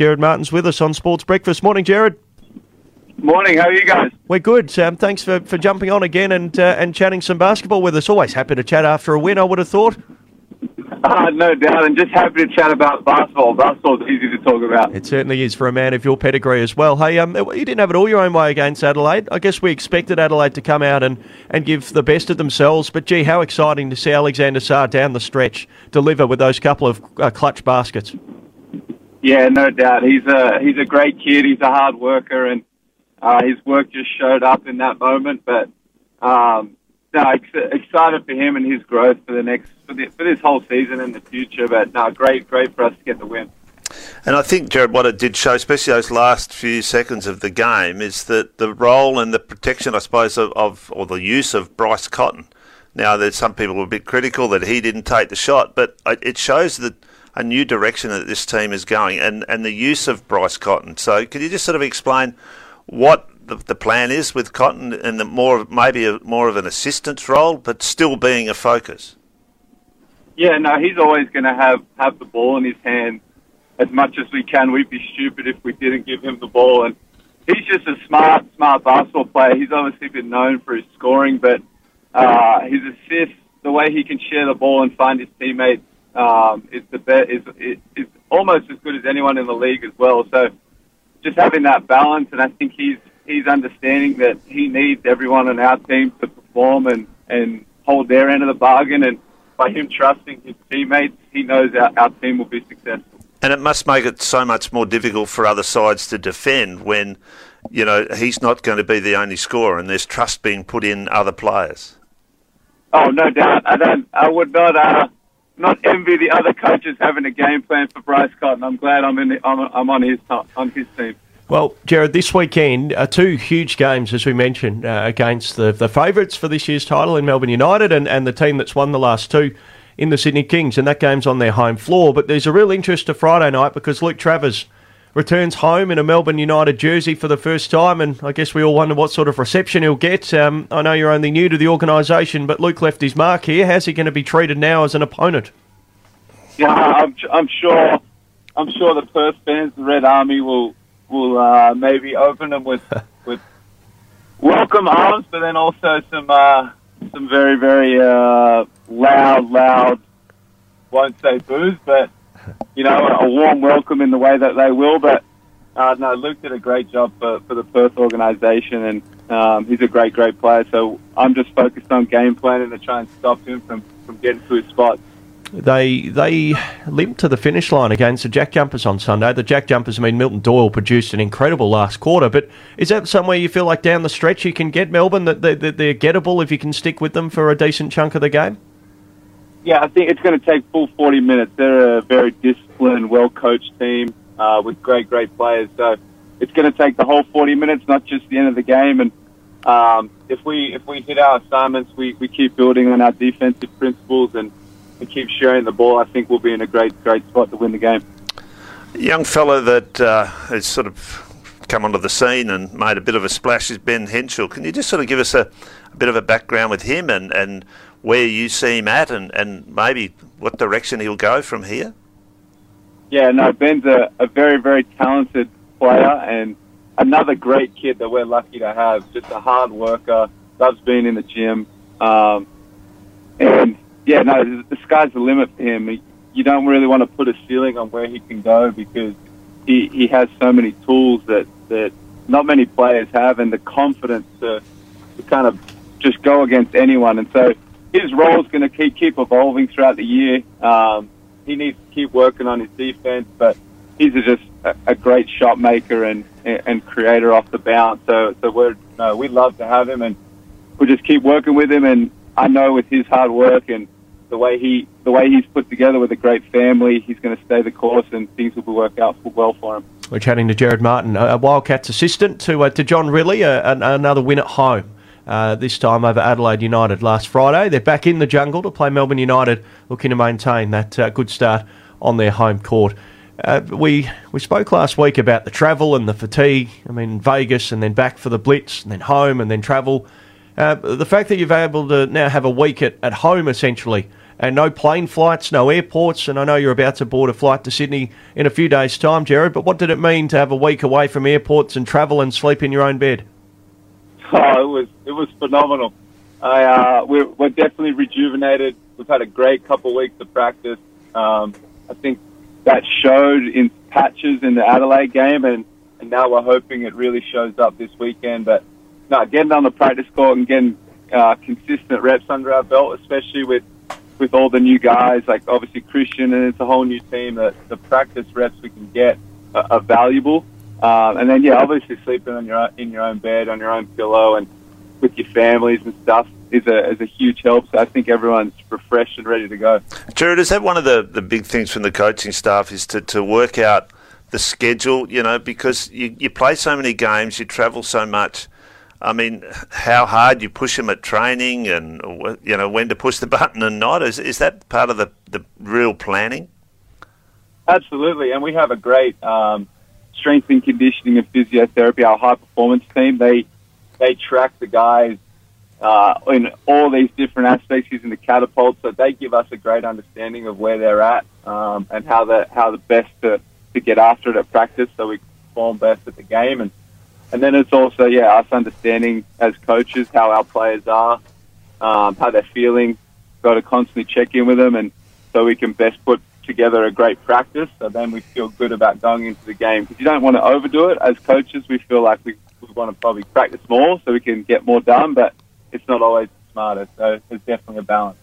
Gerard Martin's with us on Sports Breakfast. Morning, Gerard. Morning, how are you guys? We're good. Sam. thanks for, for jumping on again and uh, and chatting some basketball with us. Always happy to chat after a win, I would have thought. Uh, no doubt, and just happy to chat about basketball. Basketball's easy to talk about. It certainly is for a man of your pedigree as well. Hey, um, you didn't have it all your own way against Adelaide. I guess we expected Adelaide to come out and, and give the best of themselves, but gee, how exciting to see Alexander Sarr down the stretch deliver with those couple of uh, clutch baskets. Yeah, no doubt. He's a he's a great kid. He's a hard worker, and uh, his work just showed up in that moment. But um, no, ex- excited for him and his growth for the next for, the, for this whole season and the future. But no, great, great for us to get the win. And I think, Jared, what it did show, especially those last few seconds of the game, is that the role and the protection, I suppose, of, of or the use of Bryce Cotton. Now, there's some people were a bit critical that he didn't take the shot, but it shows that a new direction that this team is going, and, and the use of Bryce Cotton. So, could you just sort of explain what the, the plan is with Cotton and the more maybe a, more of an assistance role, but still being a focus? Yeah, no, he's always going to have have the ball in his hand as much as we can. We'd be stupid if we didn't give him the ball, and he's just a smart, smart basketball player. He's obviously been known for his scoring, but uh, his assists, the way he can share the ball and find his teammates, um, is the best. Is, is is almost as good as anyone in the league as well. So, just having that balance, and I think he's he's understanding that he needs everyone on our team to perform and and hold their end of the bargain, and by him trusting his teammates, he knows our, our team will be successful. And it must make it so much more difficult for other sides to defend when, you know, he's not going to be the only scorer, and there's trust being put in other players. Oh, no doubt. I don't. I would not. Uh, not envy the other coaches having a game plan for Bryce Cotton. I'm glad I'm in. The, I'm, I'm on his on his team. Well, Jared, this weekend, uh, two huge games, as we mentioned, uh, against the, the favourites for this year's title in Melbourne United and, and the team that's won the last two in the Sydney Kings, and that game's on their home floor. But there's a real interest to Friday night because Luke Travers returns home in a Melbourne United jersey for the first time, and I guess we all wonder what sort of reception he'll get. Um, I know you're only new to the organisation, but Luke left his mark here. How's he going to be treated now as an opponent? Yeah, I'm, I'm sure. I'm sure the Perth fans, the Red Army, will will uh, maybe open them with with welcome arms, but then also some uh, some very very uh, loud, loud. Won't say boos, but you know, a warm welcome in the way that they will. But uh, no, Luke did a great job for, for the Perth organisation, and um, he's a great, great player. So I'm just focused on game planning to try and stop him from, from getting to his spot. They they limped to the finish line against the Jack Jumpers on Sunday. The Jack Jumpers, I mean, Milton Doyle produced an incredible last quarter. But is that somewhere you feel like down the stretch you can get Melbourne that they're, they're gettable if you can stick with them for a decent chunk of the game? Yeah, I think it's going to take full 40 minutes. They're a very disciplined, well coached team uh, with great, great players. So it's going to take the whole 40 minutes, not just the end of the game. And um, if we if we hit our assignments, we, we keep building on our defensive principles and we keep sharing the ball, I think we'll be in a great, great spot to win the game. young fellow that uh, has sort of come onto the scene and made a bit of a splash is Ben Henshall. Can you just sort of give us a, a bit of a background with him and, and where you see him at and, and maybe what direction he'll go from here? Yeah, no, Ben's a, a very, very talented player and another great kid that we're lucky to have. Just a hard worker, loves being in the gym. Um, and yeah, no, the sky's the limit for him. You don't really want to put a ceiling on where he can go because he, he has so many tools that, that not many players have and the confidence to, to kind of just go against anyone. And so his role is going to keep, keep evolving throughout the year. Um, he needs to keep working on his defense, but he's just a, a great shot maker and, and creator off the bounce. So, so we're, no, we love to have him and we'll just keep working with him. And I know with his hard work and the way he the way he's put together with a great family, he's going to stay the course and things will work out well for him. We're chatting to Jared Martin, a Wildcats assistant to uh, to John Rillie, uh, another win at home. Uh, this time over Adelaide United last Friday. They're back in the jungle to play Melbourne United, looking to maintain that uh, good start on their home court. Uh, we we spoke last week about the travel and the fatigue. I mean, Vegas and then back for the Blitz and then home and then travel. Uh, the fact that you've able to now have a week at, at home essentially and no plane flights, no airports. And I know you're about to board a flight to Sydney in a few days' time, Jared. But what did it mean to have a week away from airports and travel and sleep in your own bed? Oh, it was it was phenomenal. I uh, we're, we're definitely rejuvenated. We've had a great couple of weeks of practice. Um, I think that showed in patches in the Adelaide game, and, and now we're hoping it really shows up this weekend. But no, getting on the practice court and getting uh, consistent reps under our belt, especially with with all the new guys, like obviously Kristian, and it's a whole new team. That the practice reps we can get are, are valuable. Um, and then yeah, obviously sleeping on your in your own bed, on your own pillow, and with your families and stuff is a is a huge help. So I think everyone's refreshed and ready to go. Jared, is that one of the, the big things from the coaching staff is to, to work out the schedule? You know, because you, you play so many games, you travel so much. I mean, how hard you push them at training, and you know when to push the button and not. Is is that part of the the real planning? Absolutely, and we have a great um, strength and conditioning and physiotherapy. Our high performance team they they track the guys uh, in all these different aspects using the catapult, so they give us a great understanding of where they're at um, and how the how the best to, to get after it at practice, so we perform best at the game. And and then it's also yeah us understanding as coaches how our players are, um, how they're feeling. Got to constantly check in with them, and so we can best put together a great practice. So then we feel good about going into the game because you don't want to overdo it. As coaches, we feel like we, we want to probably practice more so we can get more done, but it's not always smarter. So there's definitely a balance.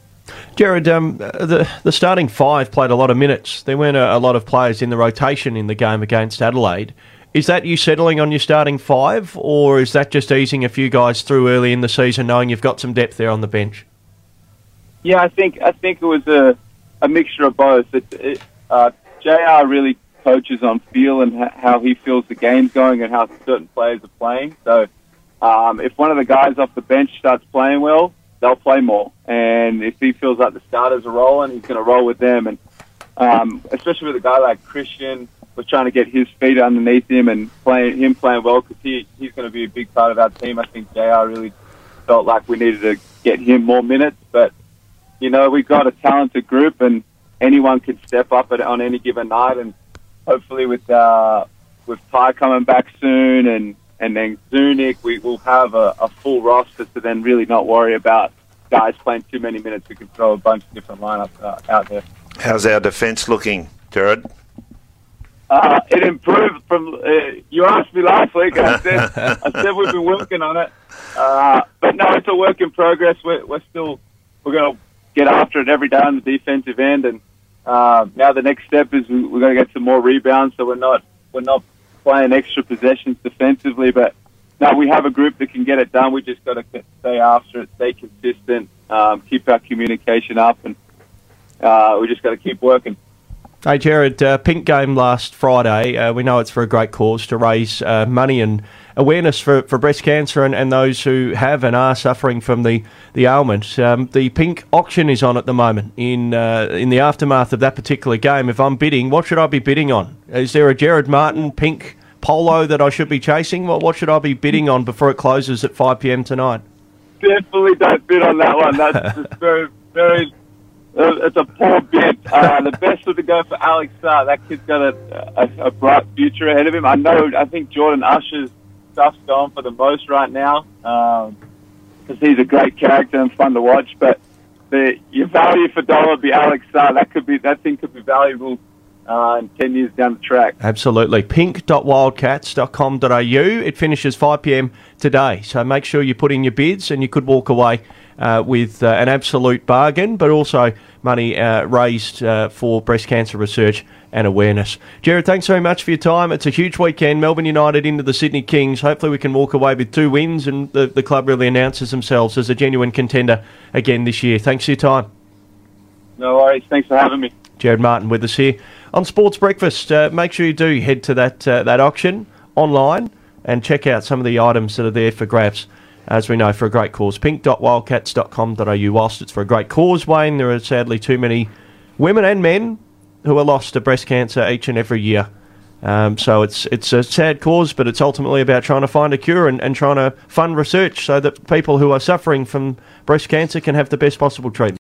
Jared, um, the the starting five played a lot of minutes. There weren't a, a, lot of players in the rotation in the game against Adelaide. Is that you settling on your starting five, or is that just easing a few guys through early in the season, knowing you've got some depth there on the bench? Yeah, I think I think it was a a mixture of both. It, it, uh, Jr. really coaches on feel and ha- how he feels the game's going and how certain players are playing. So um, if one of the guys off the bench starts playing well, they'll play more. And if he feels like the starters are rolling, he's going to roll with them. And um, especially with a guy like Kristian, we're trying to get his feet underneath him and playing him playing well because he, he's going to be a big part of our team. I think Jr. really felt like we needed to get him more minutes, but you know we've got a talented group and anyone can step up at, on any given night. And hopefully with uh, with Tai coming back soon and and then Zunic, we will have a, a full roster to then really not worry about guys playing too many minutes. We can throw a bunch of different lineups uh, out there. How's our defence looking, Jared? Uh, it improved from. Uh, you asked me last week. I said I said we've been working on it, uh, but no, it's a work in progress. We're, we're still we're going to get after it every day on the defensive end, and uh, now the next step is we, we're going to get some more rebounds. So we're not we're not playing extra possessions defensively, but no, we have a group that can get it done. We just got to stay after it, stay consistent, um, keep our communication up, and uh, we just got to keep working. Hey, Jared, uh, Pink game last Friday. Uh, we know it's for a great cause to raise uh, money and awareness for, for breast cancer and, and those who have and are suffering from the, the ailment. Um, the Pink auction is on at the moment in, uh, in the aftermath of that particular game. If I'm bidding, what should I be bidding on? Is there a Jared Martin Pink polo that I should be chasing? What, what should I be bidding on before it closes at 5 p.m. tonight? Definitely don't bid on that one. That's very, very it's a poor bid. Uh, the best would to go for Alex Sarr. That kid's got a, a, a, bright future ahead of him. I know. I think Jordan Usher's stuff's going for the most right now because um, he's a great character and fun to watch. But the your value for dollar would be Alex. That could be that thing could be valuable uh, in 10 years down the track. Absolutely. pink.wildcats.com.au. It finishes 5 pm today. So make sure you put in your bids and you could walk away uh, with uh, an absolute bargain, but also money uh, raised uh, for breast cancer research and awareness. Jared, thanks very much for your time. It's a huge weekend. Melbourne United into the Sydney Kings. Hopefully, we can walk away with two wins and the, the club really announces themselves as a genuine contender again this year. Thanks for your time. No worries. Thanks for having me. Jared Martin with us here on Sports Breakfast. Uh, make sure you do head to that uh, that auction online and check out some of the items that are there for grabs as we know, for a great cause. pink.wildcats.com.au. Whilst it's for a great cause, Wayne, there are sadly too many women and men who are lost to breast cancer each and every year. Um, so it's it's a sad cause, but it's ultimately about trying to find a cure and, and trying to fund research so that people who are suffering from breast cancer can have the best possible treatment.